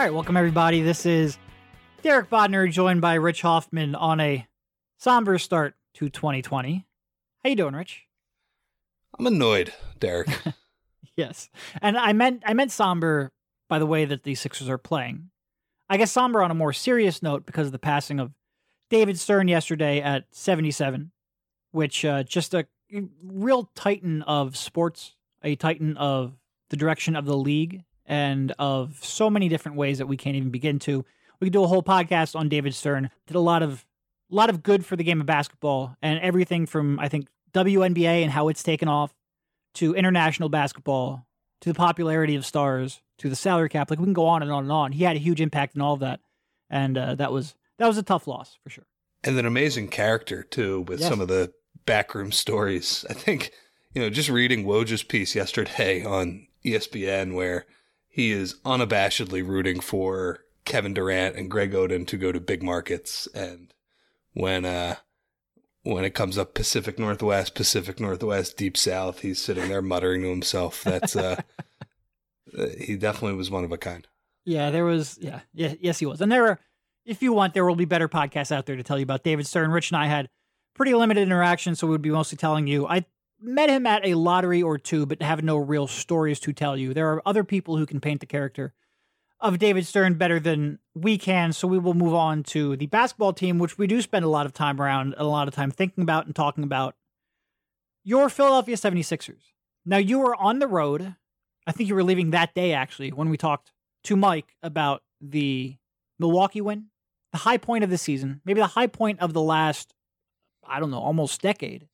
All right, welcome everybody. This is Derek Bodner joined by Rich Hoffman on a somber start to 2020. How you doing, Rich? I'm annoyed, Derek. yes, and I meant I meant somber by the way that the Sixers are playing. I guess somber on a more serious note because of the passing of David Stern yesterday at 77, which uh, just a real titan of sports, a titan of the direction of the league and of so many different ways that we can't even begin to. We could do a whole podcast on David Stern. Did a lot of a lot of good for the game of basketball and everything from I think WNBA and how it's taken off to international basketball to the popularity of stars to the salary cap. Like we can go on and on and on. He had a huge impact in all of that, and uh, that was that was a tough loss for sure. And an amazing character too, with yes. some of the backroom stories. I think you know, just reading Woj's piece yesterday on ESPN where he is unabashedly rooting for Kevin Durant and Greg Oden to go to big markets. And when, uh, when it comes up Pacific Northwest, Pacific Northwest, Deep South, he's sitting there muttering to himself. That's, uh, he definitely was one of a kind. Yeah, there was, yeah, yeah, yes, he was. And there were, if you want, there will be better podcasts out there to tell you about David Stern. Rich and I had pretty limited interaction, so we would be mostly telling you. I met him at a lottery or two, but have no real stories to tell you. There are other people who can paint the character of David Stern better than we can. So we will move on to the basketball team, which we do spend a lot of time around, a lot of time thinking about and talking about. Your Philadelphia 76ers. Now, you were on the road. I think you were leaving that day, actually, when we talked to Mike about the Milwaukee win, the high point of the season, maybe the high point of the last, I don't know, almost decade.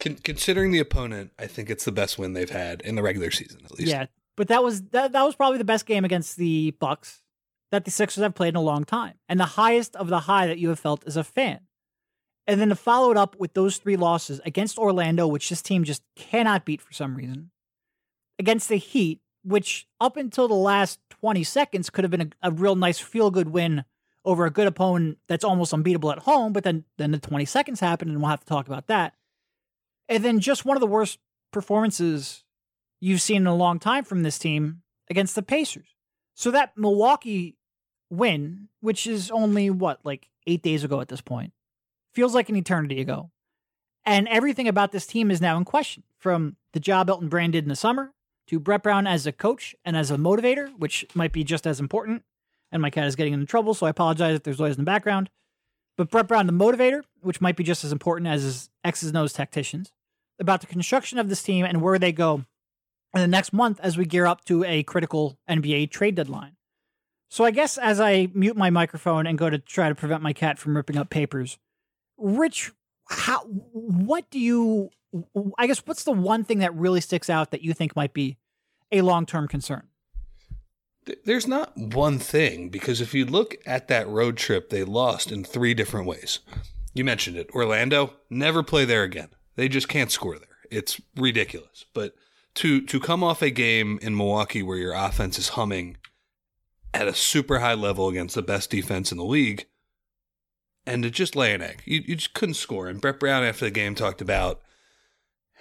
Con- considering the opponent, I think it's the best win they've had in the regular season, at least. Yeah, but that was that, that was probably the best game against the Bucks that the Sixers have played in a long time, and the highest of the high that you have felt as a fan. And then to follow it up with those three losses against Orlando, which this team just cannot beat for some reason, against the Heat, which up until the last 20 seconds could have been a, a real nice feel good win over a good opponent that's almost unbeatable at home, but then then the 20 seconds happened, and we'll have to talk about that and then just one of the worst performances you've seen in a long time from this team against the Pacers. So that Milwaukee win, which is only what, like eight days ago at this point, feels like an eternity ago. And everything about this team is now in question from the job Elton Brand did in the summer to Brett Brown as a coach and as a motivator, which might be just as important. And my cat is getting into trouble, so I apologize if there's noise in the background. But Brett Brown, the motivator, which might be just as important as his X's O's tacticians about the construction of this team and where they go in the next month as we gear up to a critical NBA trade deadline. So I guess as I mute my microphone and go to try to prevent my cat from ripping up papers, Rich, how what do you I guess what's the one thing that really sticks out that you think might be a long-term concern? There's not one thing because if you look at that road trip, they lost in three different ways. You mentioned it. Orlando, never play there again. They just can't score there. It's ridiculous. But to to come off a game in Milwaukee where your offense is humming at a super high level against the best defense in the league, and to just lay an egg, you, you just couldn't score. And Brett Brown after the game talked about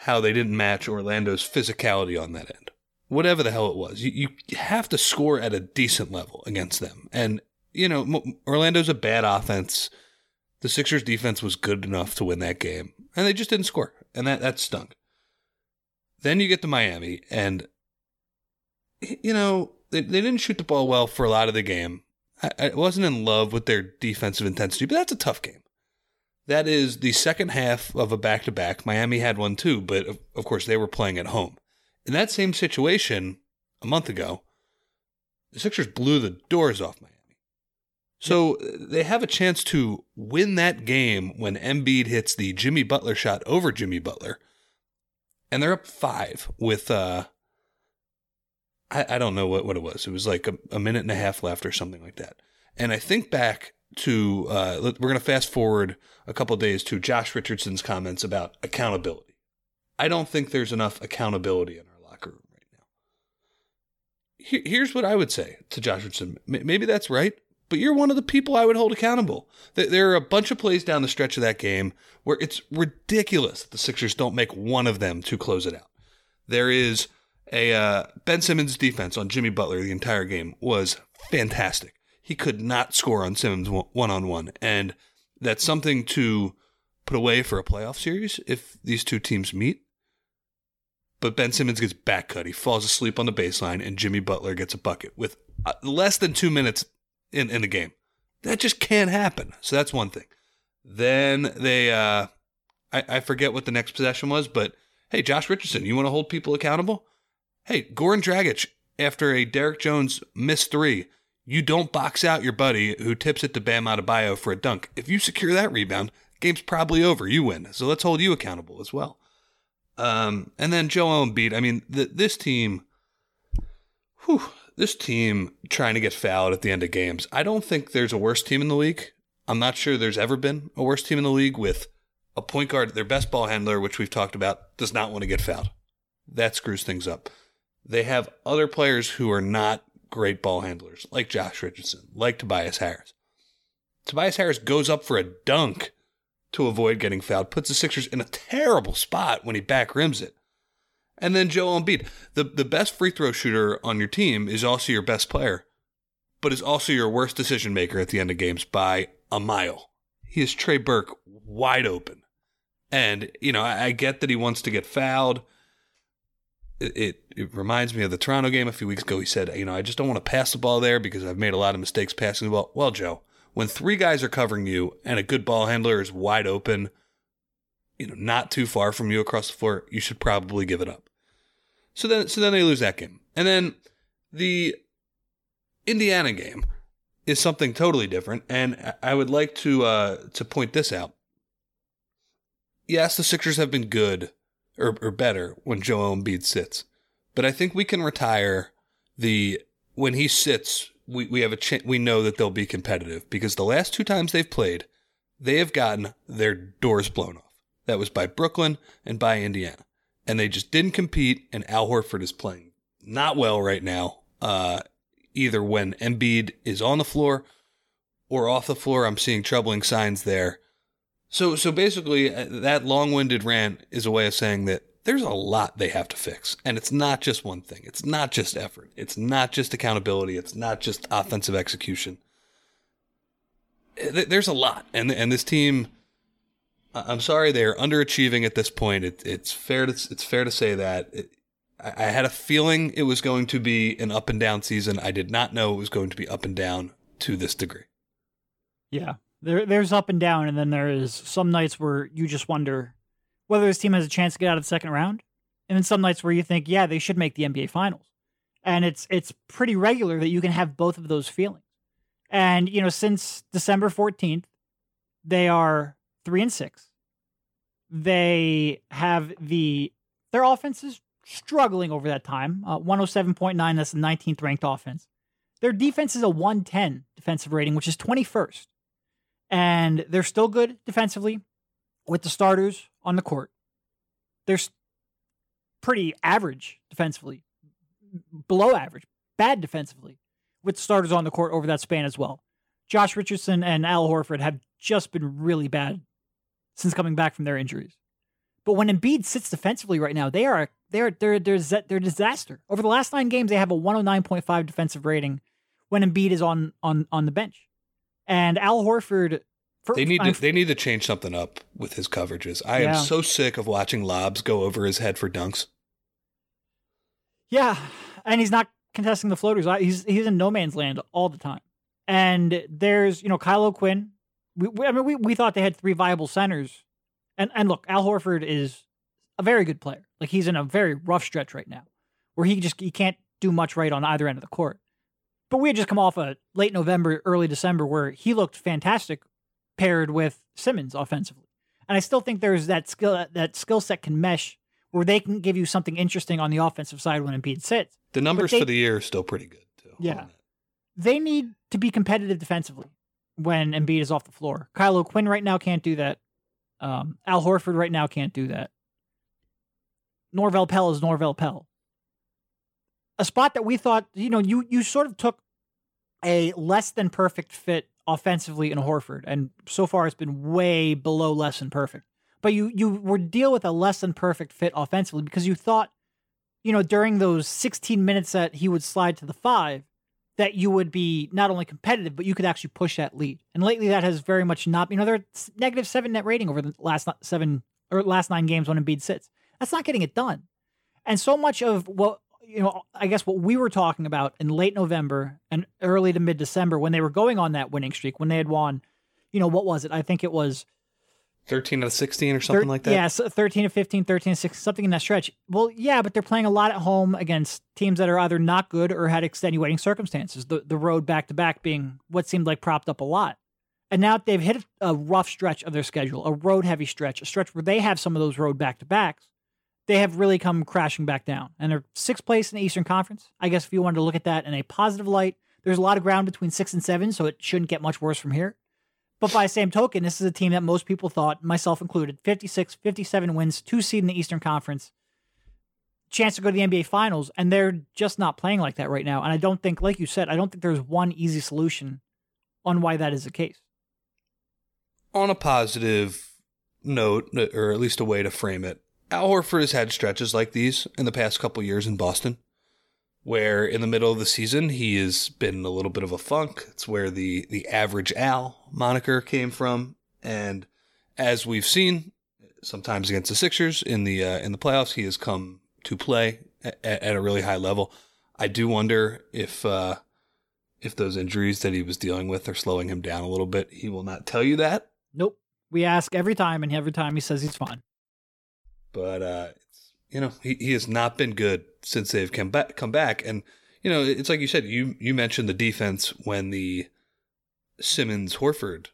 how they didn't match Orlando's physicality on that end. Whatever the hell it was, you, you have to score at a decent level against them. And you know, Orlando's a bad offense. The Sixers defense was good enough to win that game and they just didn't score, and that that stunk. Then you get to Miami, and you know they, they didn't shoot the ball well for a lot of the game. I, I wasn't in love with their defensive intensity, but that's a tough game. That is the second half of a back to back. Miami had one too, but of, of course they were playing at home. In that same situation a month ago, the Sixers blew the doors off Miami. So they have a chance to win that game when Embiid hits the Jimmy Butler shot over Jimmy Butler. And they're up five with, uh, I, I don't know what, what it was. It was like a, a minute and a half left or something like that. And I think back to, uh, we're going to fast forward a couple days to Josh Richardson's comments about accountability. I don't think there's enough accountability in our locker room right now. Here's what I would say to Josh Richardson. Maybe that's right but you're one of the people I would hold accountable. There are a bunch of plays down the stretch of that game where it's ridiculous that the Sixers don't make one of them to close it out. There is A uh, Ben Simmons' defense on Jimmy Butler the entire game was fantastic. He could not score on Simmons one on one, and that's something to put away for a playoff series if these two teams meet. But Ben Simmons gets back cut. He falls asleep on the baseline, and Jimmy Butler gets a bucket with uh, less than two minutes in, in the game. That just can't happen. So that's one thing. Then they, uh, I, I forget what the next possession was, but hey, Josh Richardson, you want to hold people accountable? Hey, Goran Dragic, after a Derrick Jones missed three, you don't box out your buddy who tips it to Bam Adebayo for a dunk. If you secure that rebound, game's probably over. You win. So let's hold you accountable as well. Um, and then Joel Embiid. I mean, th- this team, whew, this team trying to get fouled at the end of games. I don't think there's a worse team in the league. I'm not sure there's ever been a worse team in the league with a point guard, their best ball handler, which we've talked about, does not want to get fouled. That screws things up. They have other players who are not great ball handlers, like Josh Richardson, like Tobias Harris. Tobias Harris goes up for a dunk to avoid getting fouled, puts the Sixers in a terrible spot when he back rims it. And then Joel Embiid, the, the best free throw shooter on your team is also your best player, but is also your worst decision maker at the end of games by a mile. He is Trey Burke wide open. And, you know, I, I get that he wants to get fouled. It, it, it reminds me of the Toronto game a few weeks ago. He said, you know, I just don't want to pass the ball there because I've made a lot of mistakes passing the ball. Well, Joe, when three guys are covering you and a good ball handler is wide open, you know, not too far from you across the floor, you should probably give it up. So then, so then they lose that game, and then the Indiana game is something totally different. And I would like to uh, to point this out. Yes, the Sixers have been good or, or better when Joel Embiid sits, but I think we can retire the when he sits we, we have a ch- we know that they'll be competitive because the last two times they've played, they have gotten their doors blown off. That was by Brooklyn and by Indiana, and they just didn't compete. And Al Horford is playing not well right now. Uh, either when Embiid is on the floor or off the floor, I'm seeing troubling signs there. So so basically, uh, that long-winded rant is a way of saying that there's a lot they have to fix. And it's not just one thing. It's not just effort. It's not just accountability. It's not just offensive execution. There's a lot. And and this team I'm sorry they're underachieving at this point. It, it's fair to it's fair to say that. It, I had a feeling it was going to be an up and down season. I did not know it was going to be up and down to this degree. Yeah. There there's up and down and then there is some nights where you just wonder whether this team has a chance to get out of the second round, and then some nights where you think, yeah, they should make the NBA Finals. And it's it's pretty regular that you can have both of those feelings. And you know, since December fourteenth, they are three and six. They have the their offense is struggling over that time. Uh, 107.9, that's the 19th ranked offense. Their defense is a 110 defensive rating, which is 21st. And they're still good defensively with the starters on the court. They're pretty average defensively, below average, bad defensively with starters on the court over that span as well. Josh Richardson and Al Horford have just been really bad since coming back from their injuries. But when Embiid sits defensively right now, they are they're they're they're they're disaster. Over the last nine games, they have a 109.5 defensive rating when Embiid is on on on the bench, and Al Horford for, they need to they need to change something up with his coverages. I yeah. am so sick of watching lobs go over his head for dunks. Yeah, and he's not contesting the floaters. He's he's in no man's land all the time. And there's you know Kyle O'Quinn. We, we, I mean we, we thought they had three viable centers, and and look, Al Horford is a very good player. Like he's in a very rough stretch right now, where he just he can't do much right on either end of the court. But we had just come off a late November, early December where he looked fantastic paired with Simmons offensively. And I still think there's that skill that skill set can mesh where they can give you something interesting on the offensive side when Embiid sits. The numbers they, for the year are still pretty good too. Yeah. They need to be competitive defensively when Embiid is off the floor. Kyle Quinn right now can't do that. Um, Al Horford right now can't do that. Norvel Pelle is Norvel Pelle. A spot that we thought, you know, you you sort of took a less than perfect fit offensively in Horford, and so far it's been way below less than perfect. But you you were deal with a less than perfect fit offensively because you thought you know, during those 16 minutes that he would slide to the five, that you would be not only competitive, but you could actually push that lead. And lately, that has very much not. You know, they're negative seven net rating over the last seven or last nine games when Embiid sits. That's not getting it done. And so much of what you know, I guess what we were talking about in late November and early to mid December when they were going on that winning streak, when they had won, you know, what was it? I think it was 13 out of 16 or something thir- like that. Yeah, so 13 to 15, 13 to 16, something in that stretch. Well, yeah, but they're playing a lot at home against teams that are either not good or had extenuating circumstances. The the road back to back being what seemed like propped up a lot. And now they've hit a rough stretch of their schedule, a road heavy stretch, a stretch where they have some of those road back to backs. They have really come crashing back down. And they're sixth place in the Eastern Conference. I guess if you wanted to look at that in a positive light, there's a lot of ground between six and seven, so it shouldn't get much worse from here. But by the same token, this is a team that most people thought, myself included, 56, 57 wins, two seed in the Eastern Conference, chance to go to the NBA Finals, and they're just not playing like that right now. And I don't think, like you said, I don't think there's one easy solution on why that is the case. On a positive note, or at least a way to frame it, Al Horford has had stretches like these in the past couple years in Boston where in the middle of the season he has been a little bit of a funk. It's where the the average Al moniker came from, and as we've seen, sometimes against the Sixers in the uh, in the playoffs, he has come to play at, at a really high level. I do wonder if uh, if those injuries that he was dealing with are slowing him down a little bit. He will not tell you that. Nope. We ask every time, and every time he says he's fine. But uh, you know, he, he has not been good since they've come back. Come back, and you know, it's like you said. You you mentioned the defense when the Simmons Horford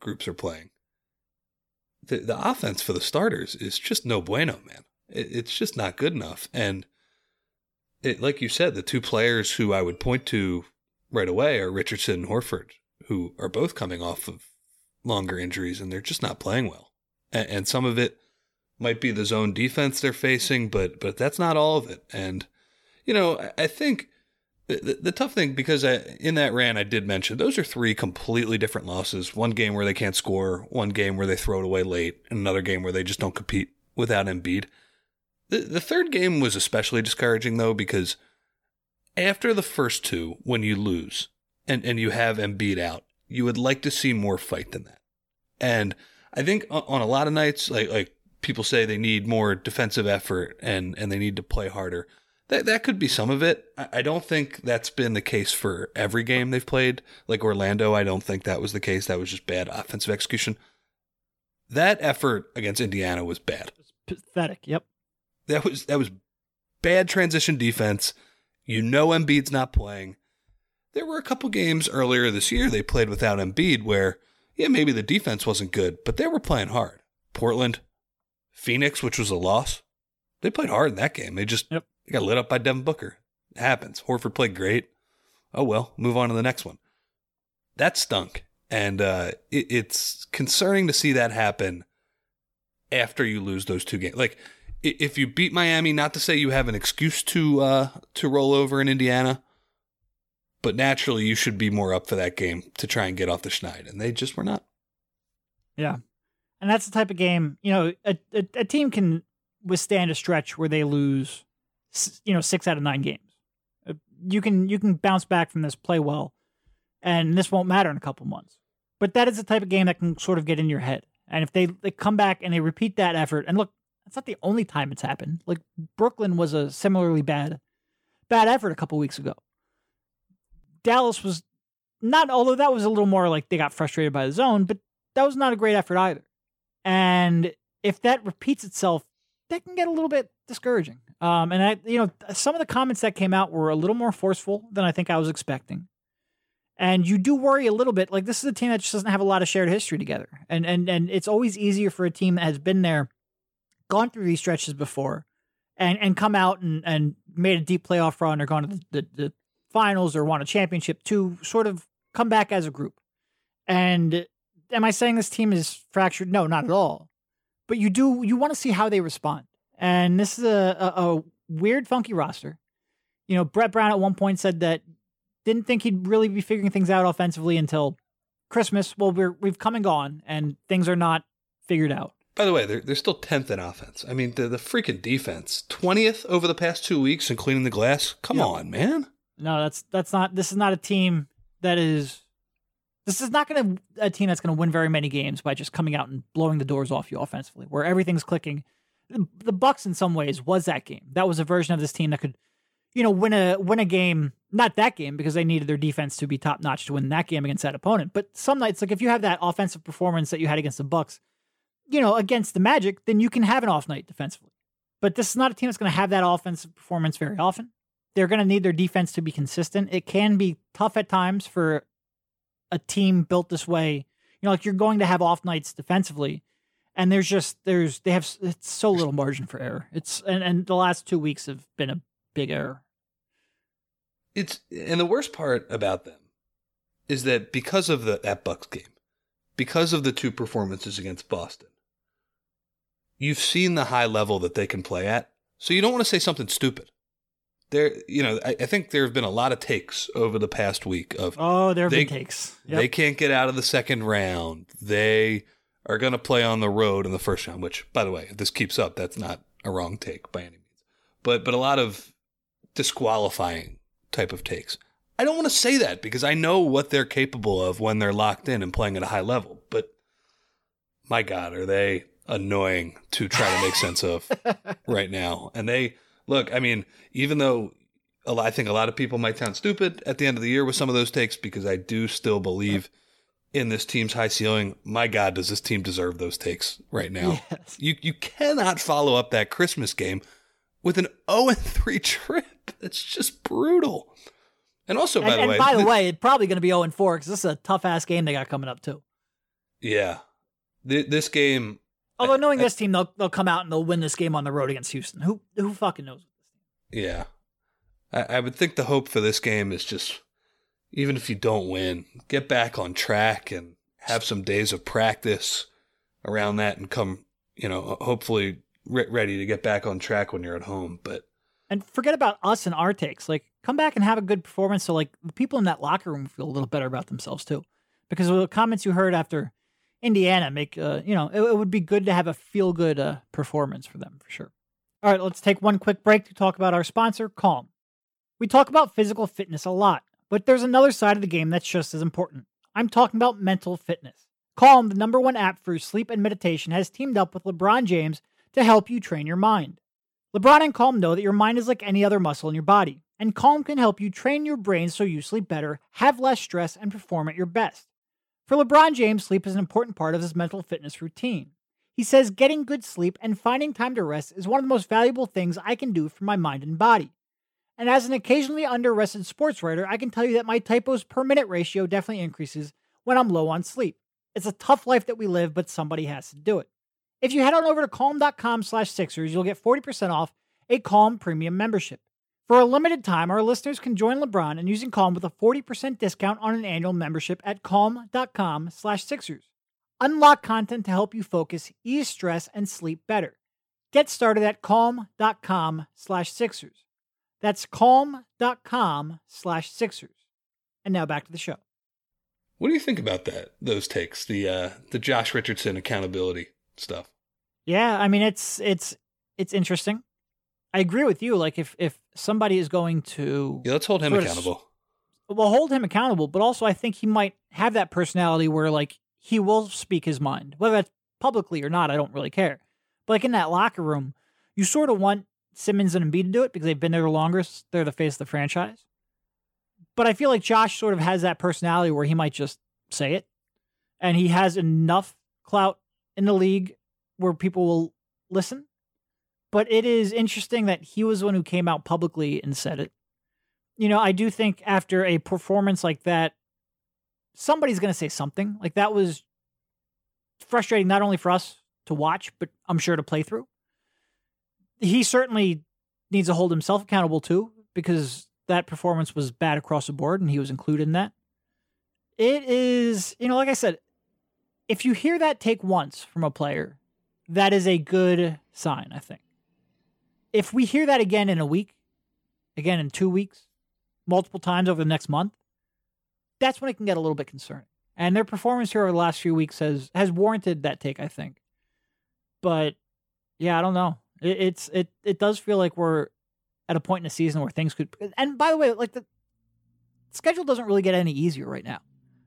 groups are playing. The the offense for the starters is just no bueno, man. It, it's just not good enough. And it, like you said, the two players who I would point to right away are Richardson and Horford, who are both coming off of longer injuries, and they're just not playing well. and, and some of it might be the zone defense they're facing, but but that's not all of it. And you know, I, think the, the, tough thing because I, in that ran I did mention those are three completely different losses. One game where they can't score, one game where they throw it away late, and another game where they just don't compete without Embiid. The the third game was especially discouraging though because after the first two, when you lose and and you have Embiid out, you would like to see more fight than that. And I think on a lot of nights, like like people say they need more defensive effort and, and they need to play harder. That that could be some of it. I don't think that's been the case for every game they've played. Like Orlando, I don't think that was the case. That was just bad offensive execution. That effort against Indiana was bad. pathetic. Yep. That was that was bad transition defense. You know Embiid's not playing. There were a couple games earlier this year they played without Embiid where yeah, maybe the defense wasn't good, but they were playing hard. Portland, Phoenix, which was a loss, they played hard in that game. They just yep. they got lit up by Devin Booker. It happens. Horford played great. Oh well, move on to the next one. That stunk, and uh, it, it's concerning to see that happen after you lose those two games. Like if you beat Miami, not to say you have an excuse to uh, to roll over in Indiana, but naturally you should be more up for that game to try and get off the schneid, and they just were not. Yeah, and that's the type of game, you know, a, a, a team can withstand a stretch where they lose, you know, six out of nine games. Uh, you can you can bounce back from this, play well, and this won't matter in a couple months. But that is the type of game that can sort of get in your head. And if they, they come back and they repeat that effort, and look, that's not the only time it's happened. Like Brooklyn was a similarly bad bad effort a couple weeks ago. Dallas was not, although that was a little more like they got frustrated by the zone, but that was not a great effort either. And if that repeats itself, that can get a little bit discouraging. Um, and I, you know, some of the comments that came out were a little more forceful than I think I was expecting. And you do worry a little bit. Like this is a team that just doesn't have a lot of shared history together, and and and it's always easier for a team that has been there, gone through these stretches before, and and come out and and made a deep playoff run or gone to the, the, the finals or won a championship to sort of come back as a group. And am I saying this team is fractured? No, not at all. But you do you want to see how they respond, and this is a, a, a weird, funky roster. You know, Brett Brown at one point said that didn't think he'd really be figuring things out offensively until Christmas. Well, we're we've come and gone, and things are not figured out. By the way, they're, they're still 10th in offense. I mean, the, the freaking defense, 20th over the past two weeks and cleaning the glass. Come Yeah. on, man. No, that's that's not. This is not a team that is. This is not going to a team that's going to win very many games by just coming out and blowing the doors off you offensively, where everything's clicking. The, Bucks, in some ways, was that game. That was a version of this team that could, you know, win a win a game. Not that game because they needed their defense to be top notch to win that game against that opponent. But some nights, like if you have that offensive performance that you had against the Bucks, you know, against the Magic, then you can have an off night defensively. But this is not a team that's going to have that offensive performance very often they're going to need their defense to be consistent. It can be tough at times for a team built this way. You know, like you're going to have off nights defensively, and there's just there's they have it's so little margin for error. It's and and the last two weeks have been a big error. It's and the worst part about them is that because of the that Bucks game, because of the two performances against Boston, you've seen the high level that they can play at. So you don't want to say something stupid. There, you know, I, I think there have been a lot of takes over the past week of Oh, there have They- been takes. Yep. they can't get out of the second round. They are going to play on the road in the first round. Which, by the way, if this keeps up, that's not a wrong take by any means. But but a lot of disqualifying type of takes. I don't want to say that because I know what they're capable of when they're locked in and playing at a high level. But my God, are they annoying to try to make sense of right now? And they look. I mean, even though a lot, I think a lot of people might sound stupid at the end of the year with some of those takes because I do still believe in this team's high ceiling. My God, does this team deserve those takes right now? Yes. You you cannot follow up that Christmas game with an 0 3 trip. It's just brutal. And also, by and, the and way, by the way, it's probably going to be 0 and 4 because this is a tough ass game they got coming up too. yeah, this game, Although knowing I- this team, they'll they'll come out and they'll win this game on the road against Houston. Who who fucking knows? yeah, I, I would think the hope for this game is just even if you don't win, get back on track and have some days of practice around that and come, you know, hopefully re- ready to get back on track when you're at home. But And forget about us and our takes. Like, come back and have a good performance so like the people in that locker room feel a little better about themselves too. Because of the comments you heard after Indiana make, uh, you know, it, it would be good to have a feel good uh, performance for them for sure. All right, let's take one quick break to talk about our sponsor, Calm. We talk about physical fitness a lot, but there's another side of the game that's just as important. I'm talking about mental fitness. Calm, the number one app for sleep and meditation, has teamed up with LeBron James to help you train your mind. LeBron and Calm know that your mind is like any other muscle in your body, and Calm can help you train your brain so you sleep better, have less stress, and perform at your best. For LeBron James, sleep is an important part of his mental fitness routine. He says getting good sleep and finding time to rest is one of the most valuable things I can do for my mind and body. And as an occasionally under-rested sports writer, I can tell you that my typos per minute ratio definitely increases when I'm low on sleep. It's a tough life that we live, but somebody has to do it. If you head on over to calm.com slash Sixers, you'll get 40% off a Calm premium membership. For a limited time, our listeners can join LeBron in using Calm with a 40% discount on an annual membership at calm.com slash Sixers. Unlock content to help you focus, ease stress, and sleep better. Get started at calm.com slash Sixers. That's calm.com slash Sixers. And now back to the show. what do you think about that? Those takes, the uh, the Josh Richardson accountability stuff. Yeah, I mean it's it's it's interesting. I agree with you. Like if if somebody is going to Yeah, let's hold him Sort of accountable. well hold him accountable, but also I think he might have that personality where like he will speak his mind, whether that's publicly or not. I don't really care. But like in that locker room, you sort of want Simmons and Embiid to do it because they've been there the longest. They're the face of the franchise. But I feel like Josh sort of has that personality where he might just say it, and he has enough clout in the league where people will listen. But it is interesting that he was one who came out publicly and said it. You know, I do think after a performance like that, somebody's going to say something. Like that was frustrating not only for us to watch, but I'm sure to play through. He certainly needs to hold himself accountable too, because that performance was bad across the board and he was included in that. It is, you know, like I said, if you hear that take once from a player, that is a good sign, I think. If we hear that again in a week, again in two weeks, multiple times over the next month, that's when it can get a little bit concerning. And their performance here over the last few weeks has has warranted that take, I think. but yeah, I don't know. It, it's it it does feel like we're at a point in the season where things could. And by the way, like the schedule doesn't really get any easier right now.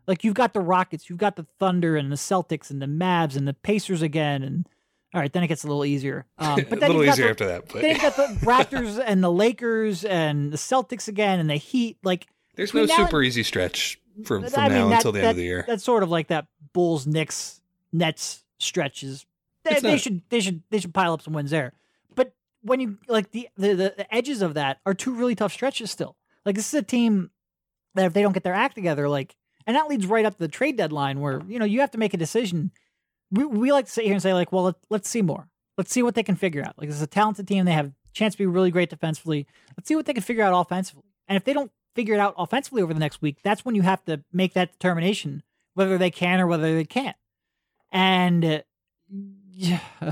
Like you've got the Rockets, you've got the Thunder and the Celtics and the Mavs and the Pacers again, and all right, then it gets a little easier. Um, but a little easier the, after that. But then you've got the Raptors and the Lakers and the Celtics again and the Heat. Like there's no super easy stretch from, from I mean, now that- until the end of the year. That's sort of like that Bulls, Knicks, Nets stretches. They, they should they should they should pile up some wins there. But when you like the, the the edges of that are two really tough stretches still. Like this is a team that if they don't get their act together, like and that leads right up to the trade deadline where you know you have to make a decision. We we like to sit here and say like, well, let, let's see more. Let's see what they can figure out. Like this is a talented team. They have a chance to be really great defensively. Let's see what they can figure out offensively. And if they don't figure it out offensively over the next week, that's when you have to make that determination whether they can or whether they can't. And uh, yeah,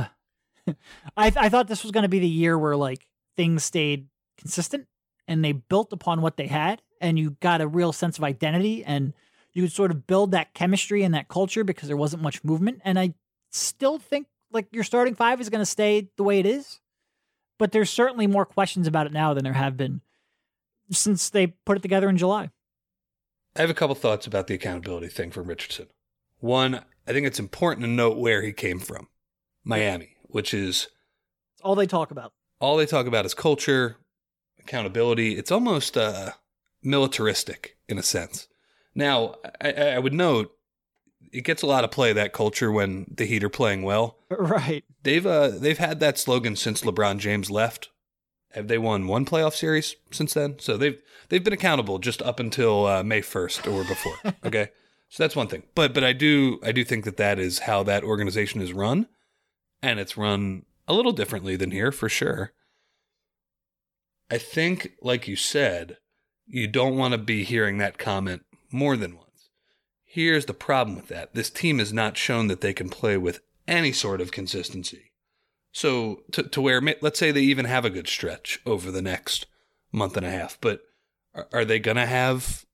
I I thought this was going to be the year where like things stayed consistent and they built upon what they had, and you got a real sense of identity, and you could sort of build that chemistry and that culture because there wasn't much movement. And I still think like your starting five is going to stay the way it is, but there's certainly more questions about it now than there have been since they put it together in July. I have a couple thoughts about the accountability thing from Richardson. One, I think it's important to note where he came from Miami, which is It's all they talk about. all they talk about is culture, accountability. It's almost uh, militaristic in a sense. Now, I, I would note it gets a lot of play that culture when the Heat are playing well. Right. They've uh, they've had that slogan since LeBron James left. Have they won one playoff series since then? So they've they've been accountable just up until uh, May first or before. Okay, so that's one thing. But but I do I do think that that is how that organization is run, and it's run a little differently than here for sure. I think, like you said, you don't want to be hearing that comment more than once. Here's the problem with that: this team has not shown that they can play with any sort of consistency. So to to where let's say they even have a good stretch over the next month and a half, but are, are they going to have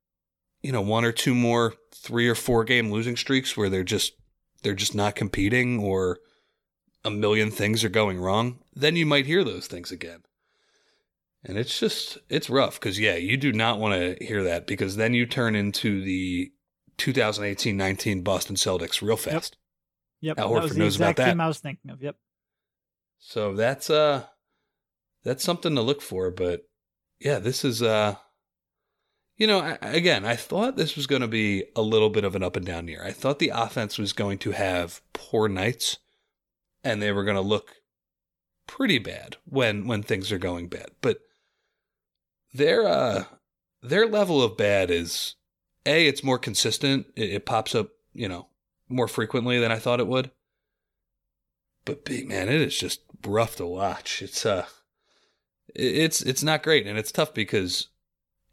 you know one or two more three or four game losing streaks where they're just they're just not competing or a million things are going wrong? Then you might hear those things again. And it's just it's rough cuz yeah, you do not want to hear that because then you turn into the 2018-19 Boston Celtics real fast. Yep. Al that was Horford the knows about that. team I was thinking of. Yep. So that's uh that's something to look for, but yeah, this is uh you know, I, again, I thought this was going to be a little bit of an up and down year. I thought the offense was going to have poor nights and they were going to look pretty bad when when things are going bad. But their uh their level of bad is a it's more consistent. It, it pops up, you know, more frequently than I thought it would but big man, it is just rough to watch. It's uh, it's it's not great, and it's tough because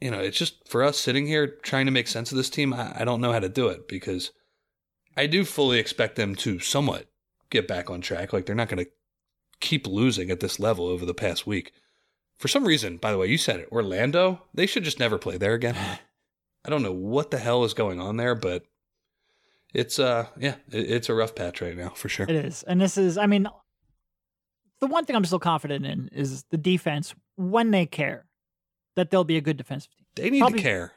you know it's just for us sitting here trying to make sense of this team. I, I don't know how to do it because I do fully expect them to somewhat get back on track. Like they're not going to keep losing at this level over the past week. For some reason, by the way, you said it, Orlando, they should just never play there again. I don't know what the hell is going on there, but it's uh yeah, it, it's a rough patch right now for sure. It is. And this is, I mean, the one thing I'm still confident in is the defense when they care that they'll be a good defensive team. They need Probably- to care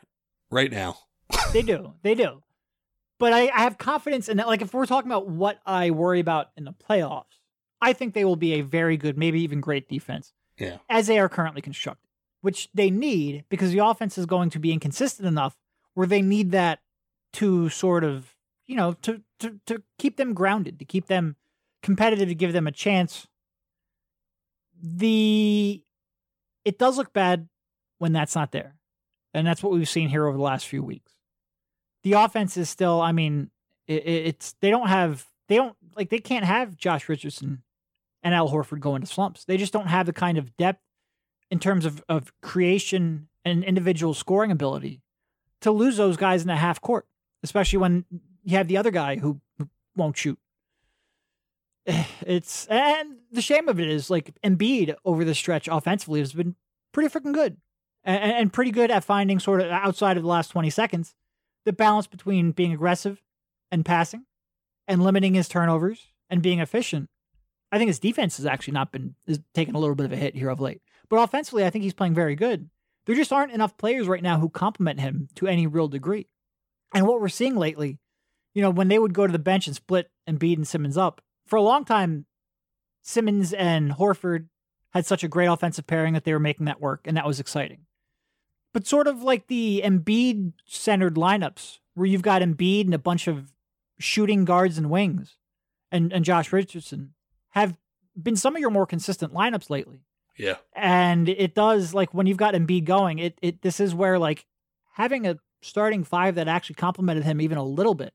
right now. They do. They do. But I, I have confidence in that. Like, if we're talking about what I worry about in the playoffs, I think they will be a very good, maybe even great defense Yeah. as they are currently constructed, which they need because the offense is going to be inconsistent enough where they need that to sort of, you know, to to to keep them grounded, to keep them competitive, to give them a chance. The it does look bad when that's not there. And that's what we've seen here over the last few weeks. The offense is still, I mean, it, it- it's they don't have they don't like they can't have Josh Richardson and Al Horford go into slumps. They just don't have the kind of depth in terms of, of creation and individual scoring ability to lose those guys in a half court, especially when you have the other guy who, who won't shoot. It's and the shame of it is like Embiid over the stretch offensively has been pretty freaking good and, and pretty good at finding sort of outside of the last 20 seconds the balance between being aggressive and passing and limiting his turnovers and being efficient I think his defense has actually not been is taking a little bit of a hit here of late. But offensively, I think he's playing very good. There just aren't enough players right now who complement him to any real degree. And what we're seeing lately, you know, when they would go to the bench and split Embiid and Simmons up, for a long time, Simmons and Horford had such a great offensive pairing that they were making that work, and that was exciting. But sort of like the Embiid centered lineups, where you've got Embiid and a bunch of shooting guards and wings, and, and Josh Richardson, have been some of your more consistent lineups lately. Yeah. And it does like when you've got Embiid going, it it this is where like having a starting five that actually complemented him even a little bit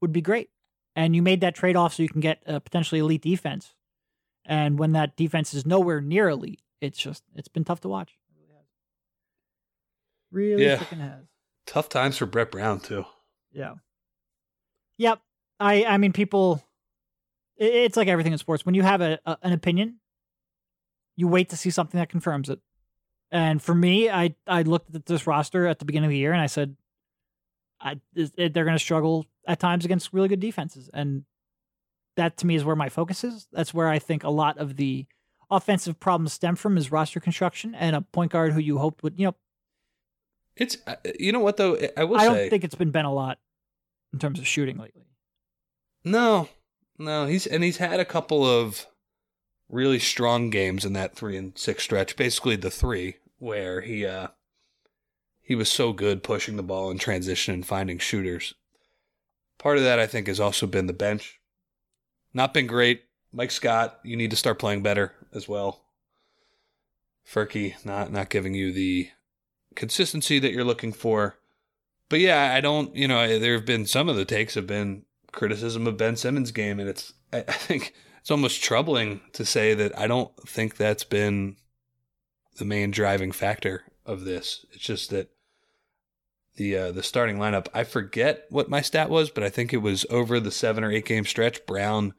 would be great. And you made that trade off so you can get a potentially elite defense. And when that defense is nowhere near elite, it's just it's been tough to watch. Really Yeah. freaking has. Tough times for Brett Brown too. Yeah. Yep. I I mean people it's like everything in sports. When you have a, a an opinion, you wait to see something that confirms it. And for me, I I looked at this roster at the beginning of the year and I said I it, they're going to struggle at times against really good defenses and that to me is where my focus is. That's where I think a lot of the offensive problems stem from is roster construction and a point guard who you hoped would, you know, It's uh, you know what though I will I don't say think it's been Ben a lot in terms of shooting lately. no no he's and he's had a couple of really strong games in that three and six stretch basically the three where he uh he was so good pushing the ball in transition and finding shooters. Part of that I think has also been the bench. Not been great. Mike Scott, you need to start playing better as well. Furky not not giving you the consistency that you're looking for. But yeah, I don't, you know, there have been some of the takes have been criticism of Ben Simmons' game, and it's, I, I think it's almost troubling to say that I don't think that's been the main driving factor of this. It's just that the uh, the starting lineup, I forget what my stat was, but I think it was over the seven or eight game stretch. Brown,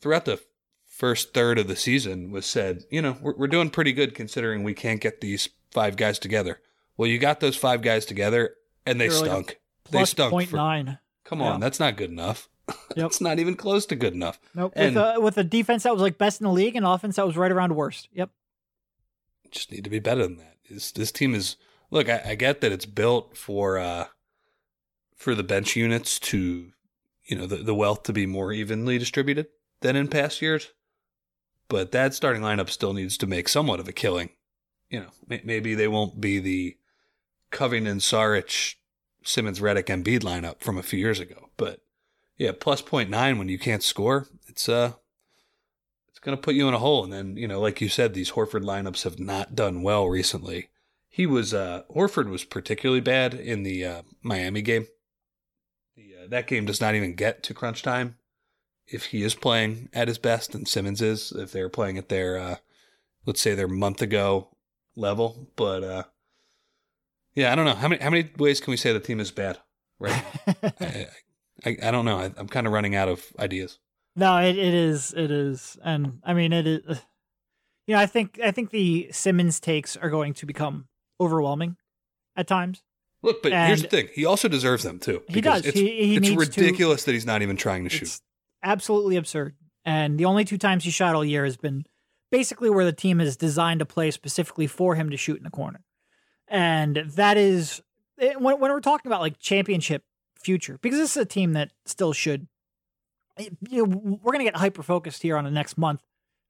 throughout the first third of the season, was said, you know, we're, we're doing pretty good considering we can't get these five guys together. Well, you got those five guys together, and they They're like stunk. they stunk. point for- nine. Come Yeah. on, that's not good enough. Yep. it's not even close to good enough. Nope. And- with a with a defense that was like best in the league and offense that was right around worst. Yep. just need to be better than that. This this team is look. I, I get that it's built for uh for the bench units to you know the the wealth to be more evenly distributed than in past years, but that starting lineup still needs to make somewhat of a killing. You know, maybe they won't be the Covington, Saric, Simmons, Redick, Embiid lineup from a few years ago, but yeah, plus point nine when you can't score, it's uh it's to put you in a hole. And then, you know, like you said, these Horford lineups have not done well recently. He was, uh, Horford was particularly bad in the uh, Miami game. The, uh, that game does not even get to crunch time if he is playing at his best and Simmons is, if they're playing at their, uh, let's say their month ago level. But, uh, yeah, I don't know. How many, how many ways can we say the team is bad? Right. I, I, I don't know. I, I'm kind of running out of ideas. no, it, it is it is, and I mean it is. Uh, you know, I think I think the Simmons takes are going to become overwhelming at times. Look, but here's the thing: he also deserves them too. He does. It's, he he it's ridiculous that he's not even trying to to. shoot. Absolutely absurd. And the only two times he shot all year has been basically where the team is designed to play specifically for him to shoot in the corner. And that is it- when, when we're talking about like championship future, because this is a team that still should. Eh, you know, we're going to get hyper focused here on the next month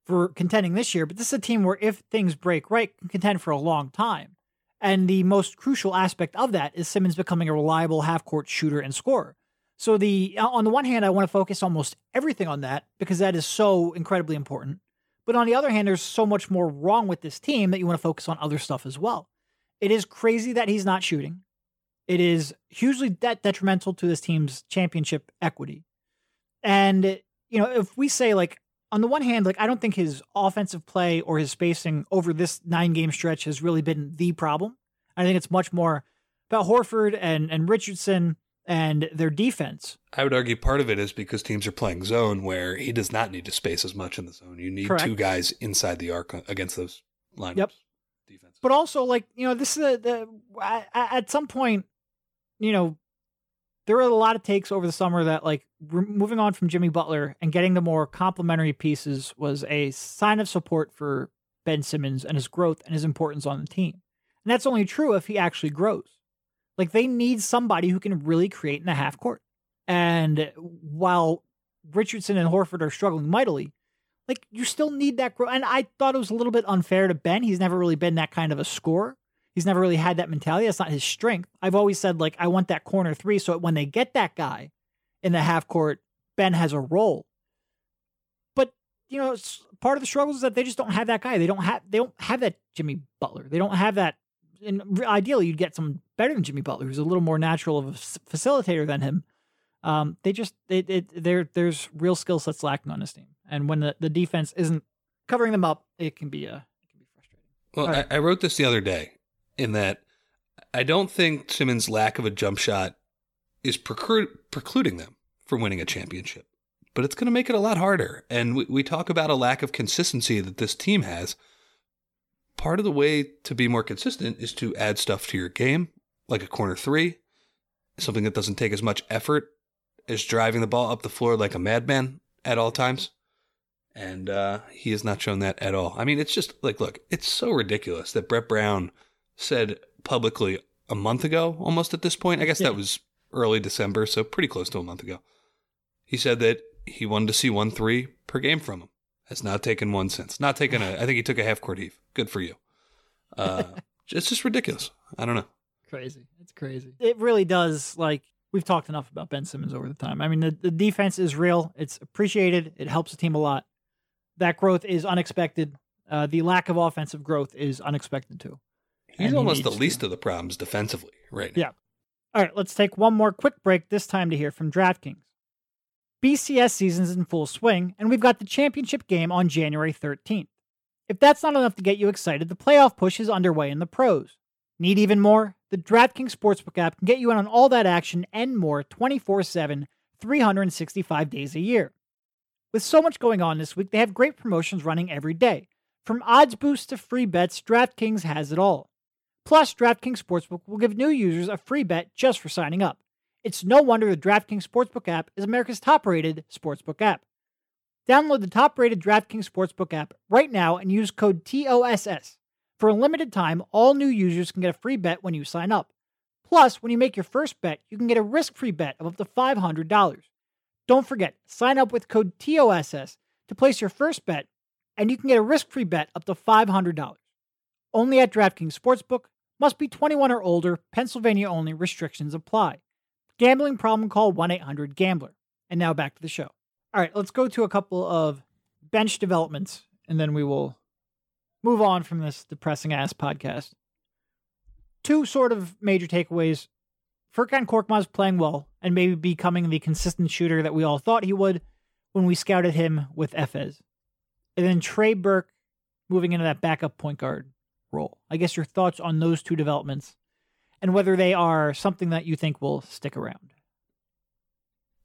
for contending this year, but this is a team where if things break right, can contend for a long time. And the most crucial aspect of that is Simmons becoming a reliable half court shooter and scorer. So the on the one hand, I want to focus almost everything on that because that is so incredibly important. But on the other hand, there's so much more wrong with this team that you want to focus on other stuff as well. It is crazy that he's not shooting. It is hugely de- detrimental to this team's championship equity. And you know, if we say like on the one hand, like I don't think his offensive play or his spacing over this nine game stretch has really been the problem. I think it's much more about Horford and and Richardson and their defense. I would argue part of it is because teams are playing zone where he does not need to space as much in the zone. You need Correct. two guys inside the arc against those lineups. Yep. But also, like you know, this is a, the at, at some point, you know, there were a lot of takes over the summer that like moving on from Jimmy Butler and getting the more complementary pieces was a sign of support for Ben Simmons and his growth and his importance on the team. And that's only true if he actually grows. Like they need somebody who can really create in the half court. And while Richardson and Horford are struggling mightily, like you still need that growth. And I thought it was a little bit unfair to Ben. He's never really been that kind of a scorer. He's never really had that mentality. That's not his strength. I've always said, like, I want that corner three. So when they get that guy in the half court, Ben has a role. But, you know, part of the struggle is that they just don't have that guy. They don't have they don't have that Jimmy Butler. They don't have that and ideally you'd get someone better than Jimmy Butler, who's a little more natural of a facilitator than him. Um, they just it, it there there's real skill sets lacking on this team, and when the, the defense isn't covering them up, it can be a uh, it can be frustrating. Well, right. I, I wrote this the other day in that I don't think Simmons' lack of a jump shot is precluding them from winning a championship, but it's going to make it a lot harder. And we, we talk about a lack of consistency that this team has. Part of the way to be more consistent is to add stuff to your game, like a corner three, something that doesn't take as much effort as driving the ball up the floor like a madman at all times. And uh, he has not shown that at all. I mean, it's just like, look, it's so ridiculous that Brett Brown said publicly a month ago, almost at this point. I guess yeah. that was early December, so pretty close to a month ago. He said that he wanted to see one three per game from him. Has not taken one since. Not taken a. I think he took a half court heave. Good for you. Uh, it's just ridiculous. I don't know. Crazy. It's crazy. It really does. Like we've talked enough about Ben Simmons over the time. I mean, the, the defense is real. It's appreciated. It helps the team a lot. That growth is unexpected. Uh, the lack of offensive growth is unexpected too. He's and almost he the least to. of the problems defensively right now. Yeah. All right, let's take one more quick break, this time to hear from DraftKings. BCS season's in full swing, and we've got the championship game on January 13th. If that's not enough to get you excited, the playoff push is underway in the pros. Need even more? The DraftKings Sportsbook app can get you in on all that action and more 24 7, 365 days a year. With so much going on this week, they have great promotions running every day. From odds boosts to free bets, DraftKings has it all. Plus, DraftKings Sportsbook will give new users a free bet just for signing up. It's no wonder the DraftKings Sportsbook app is America's top rated sportsbook app. Download the top rated DraftKings Sportsbook app right now and use code TOSS. For a limited time, all new users can get a free bet when you sign up. Plus, when you make your first bet, you can get a risk free bet of up to $500. Don't forget, sign up with code TOSS to place your first bet, and you can get a risk free bet up to $500. Only at DraftKings Sportsbook must be 21 or older. Pennsylvania only. Restrictions apply. Gambling problem call 1 800 Gambler. And now back to the show. All right, let's go to a couple of bench developments and then we will move on from this depressing ass podcast. Two sort of major takeaways. Furkan Korkmaz playing well and maybe becoming the consistent shooter that we all thought he would when we scouted him with Efes. And then Trey Burke moving into that backup point guard role. I guess your thoughts on those two developments and whether they are something that you think will stick around.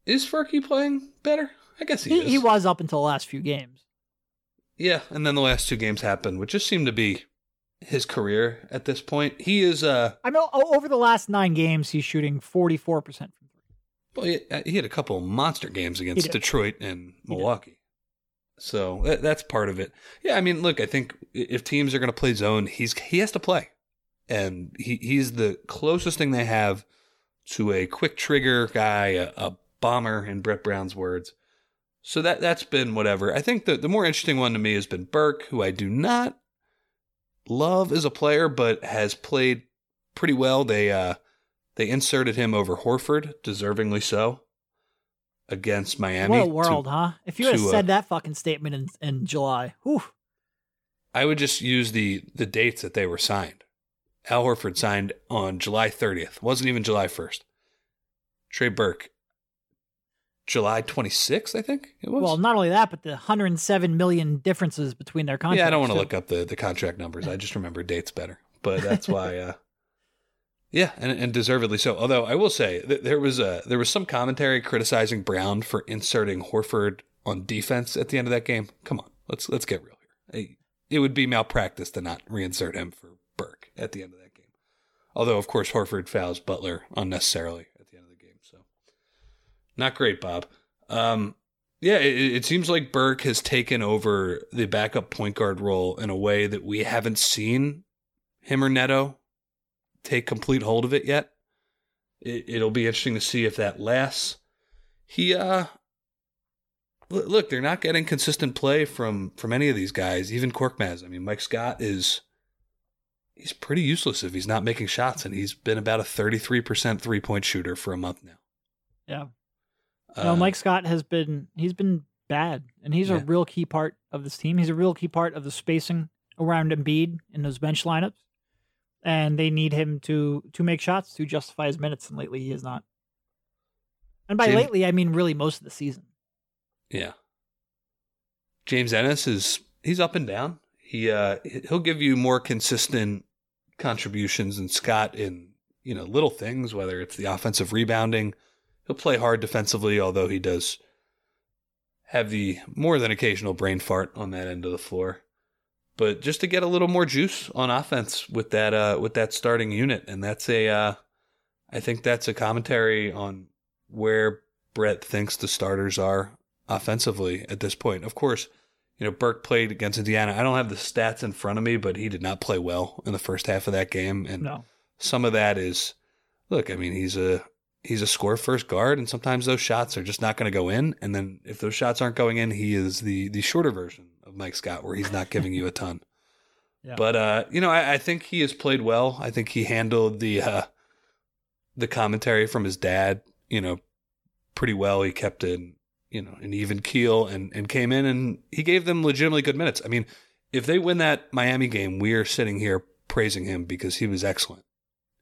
Is Furky playing better? I guess he, he is. He was up until the last few games. Yeah, and then the last two games happened, which just seemed to be his career at this point. He is. uh I know over the last nine games, he's shooting forty four percent from three. Well, he, uh, he, had a couple monster games against Detroit and Milwaukee. So that, that's part of it. Yeah, I mean, look, I think if teams are going to play zone, he's he has to play, and he he's the closest thing they have to a quick trigger guy, a, a bomber, in Brett Brown's words. So that that's been whatever. I think the the more interesting one to me has been Burke, who I do not love as a player, but has played pretty well. They uh they inserted him over Horford, deservingly so against Miami. What a world, to, huh? If you had said uh, that fucking statement in, in July, whew. I would just use the the dates that they were signed. Al Horford signed on July 30th. Wasn't even July 1st. Trey Burke, July 26th, I think it was. Well, not only that, but the 107 million differences between their contracts. Yeah, I don't want to look up the, the contract numbers. I just remember dates better. But that's why uh, yeah, and, and deservedly so. Although I will say that there was a there was some commentary criticizing Brown for inserting Horford on defense at the end of that game. Come on, let's let's get real here. It would be malpractice to not reinsert him for Burke at the end of that game. Although of course Horford fouls Butler unnecessarily at the end of the game. So Not great, Bob. Um, yeah, it, it, seems like Burke has taken over the backup point guard role in a way that we haven't seen him or Neto take complete hold of it yet. It, it'll be interesting to see if that lasts. He, uh, look, they're not getting consistent play from from any of these guys, even Korkmaz. I mean, Mike Scott is he's pretty useless if he's not making shots, and he's been about a thirty three percent three point shooter for a month now. Yeah. Uh, no, Mike Scott has been he's been bad, and he's yeah. a real key part of this team. He's a real key part of the spacing around Embiid in those bench lineups, and they need him to to make shots to justify his minutes. And lately, he is not. And by James, lately, I mean really most of the season. Yeah. James Ennis is he's up and down. He uh he'll give you more consistent contributions than Scott in you know little things, whether it's the offensive rebounding He'll play hard defensively, although he does have the more than occasional brain fart on that end of the floor. But just to get a little more juice on offense with that uh, with that starting unit, and that's a uh, I think that's a commentary on where Brett thinks the starters are offensively at this point. Of course, you know Burke played against Indiana. I don't have the stats in front of me, but he did not play well in the first half of that game, and no. some of that is look. I mean, he's a he's a score first guard, and sometimes those shots are just not going to go in. And then if those shots aren't going in, he is the the shorter version of Mike Scott, where he's not giving you a ton. Yeah. But uh, you know, I, I, think he has played well. I think he handled the uh, the commentary from his dad, you know, pretty well. He kept in you know an even keel and and came in and he gave them legitimately good minutes. I mean, if they win that Miami game, we are sitting here praising him because he was excellent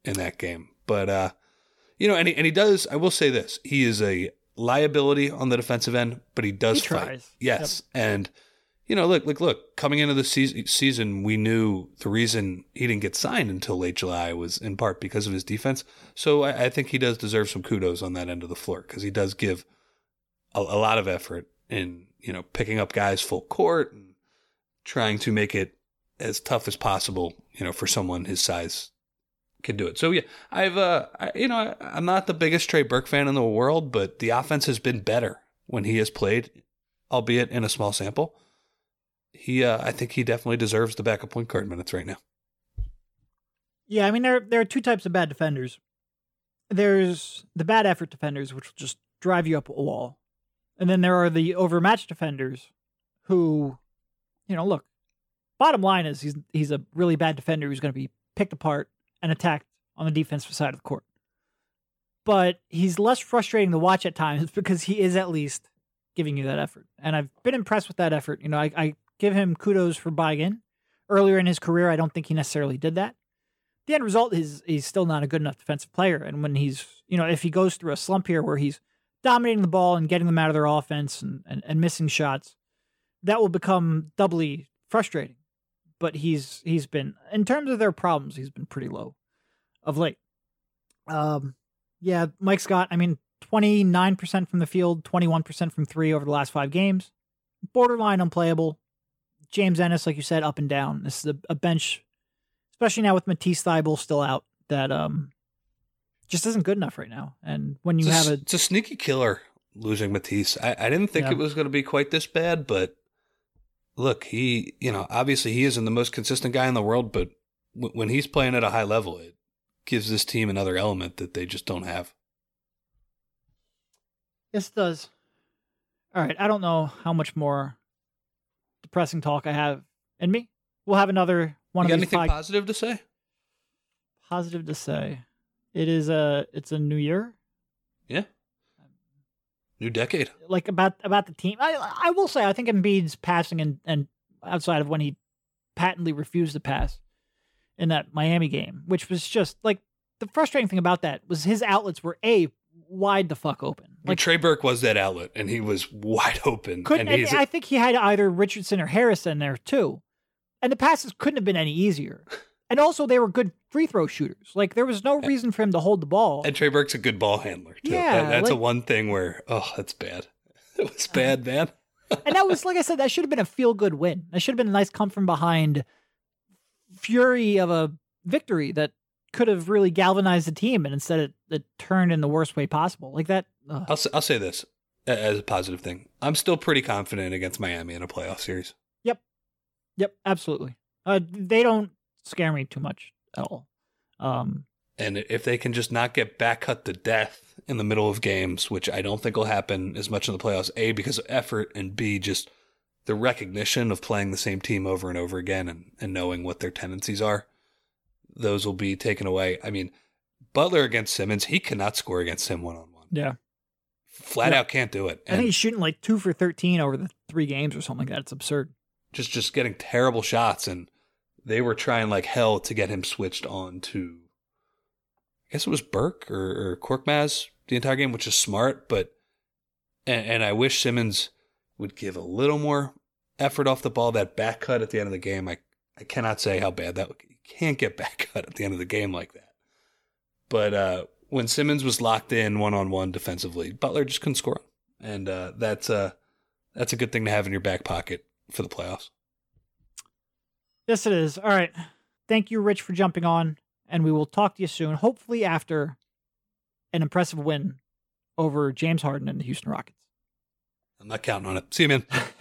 in that game. But uh, you know, and he, and he does. I will say this: he is a liability on the defensive end, but he does he fight. Yes, yep. and you know, look, look, look. Coming into the season, season, we knew the reason he didn't get signed until late July was in part because of his defense. So I, I think he does deserve some kudos on that end of the floor because he does give a, a lot of effort in you know picking up guys full court and trying to make it as tough as possible. You know, for someone his size can do it. So yeah, I've uh, I, you know, I'm not the biggest Trey Burke fan in the world, but the offense has been better when he has played, albeit in a small sample. He, uh, I think he definitely deserves the backup point guard minutes right now. Yeah, I mean there there are two types of bad defenders. There's the bad effort defenders, which will just drive you up a wall, and then there are the overmatched defenders, who, you know, look. Bottom line is he's he's a really bad defender who's going to be picked apart and attacked on the defensive side of the court. But he's less frustrating to watch at times because he is at least giving you that effort. And I've been impressed with that effort. You know, I, I give him kudos for buying in. Earlier in his career, I don't think he necessarily did that. The end result is he's still not a good enough defensive player. And when he's, you know, if he goes through a slump here where he's dominating the ball and getting them out of their offense and, and, and missing shots, that will become doubly frustrating but he's he's been in terms of their problems, he's been pretty low of late. Um, yeah, Mike Scott. I mean, twenty nine percent from the field, twenty one percent from three over the last five games. Borderline unplayable. James Ennis, like you said, up and down. This is a, a bench, especially now with Matisse Thybulle still out. That um, just isn't good enough right now. And when you it's have a, a, it's a sneaky killer losing Matisse. I, I didn't think yeah. it was going to be quite this bad, but look, he, you know, obviously he isn't the most consistent guy in the world, but w- when he's playing at a high level, it gives this team another element that they just don't have. Yes, it does. All right. I don't know how much more depressing talk I have in me. We'll have another one you of got these. Anything positive to say? Positive to say. It is a. It's a new year. Yeah. New decade. Like about about the team. I I will say I think Embiid's passing and and outside of when he patently refused to pass in that Miami game, which was just like the frustrating thing about that was his outlets were a wide the fuck open. Like Trey Burke was that outlet, and he was wide open. Couldn't, and I think he had either Richardson or Harrison there too, and the passes couldn't have been any easier. And also, they were good free throw shooters. Like there was no reason for him to hold the ball. And Trey Burke's a good ball handler too. Yeah, that, that's like, a one thing where oh, that's bad. It was bad, man. and that was like I said, that should have been a feel good win. That should have been a nice come from behind fury of a victory that could have really galvanized the team, and instead it, it turned in the worst way possible. Like that, uh, I'll say, I'll say this as a positive thing. I'm still pretty confident against Miami in a playoff series. Yep. Yep, absolutely. Uh, they don't scare me too much at all. Um, And if they can just not get back cut to death in the middle of games, which I don't think will happen as much in the playoffs, A, because of effort, and B, just the recognition of playing the same team over and over again and, and knowing what their tendencies are, those will be taken away. I mean, Butler against Simmons, he cannot score against him one on one. yeah, Flat Yeah. out can't do it. I think And he's shooting like two for thirteen over the three games or something like that. It's absurd. just just getting terrible shots and they were trying like hell to get him switched on to I guess it was Burke or, or Korkmaz the entire game, which is smart, but and, and I wish Simmons would give a little more effort off the ball. That back cut at the end of the game, I I cannot say how bad that you can't get back cut at the end of the game like that. But uh, when Simmons was locked in one on one defensively, Butler just couldn't score, and uh, that's uh that's a good thing to have in your back pocket for the playoffs. Yes, it is. All right. Thank you, Rich, for jumping on, and we will talk to you soon. Hopefully, after an impressive win over James Harden and the Houston Rockets. I'm not counting on it. See you, man.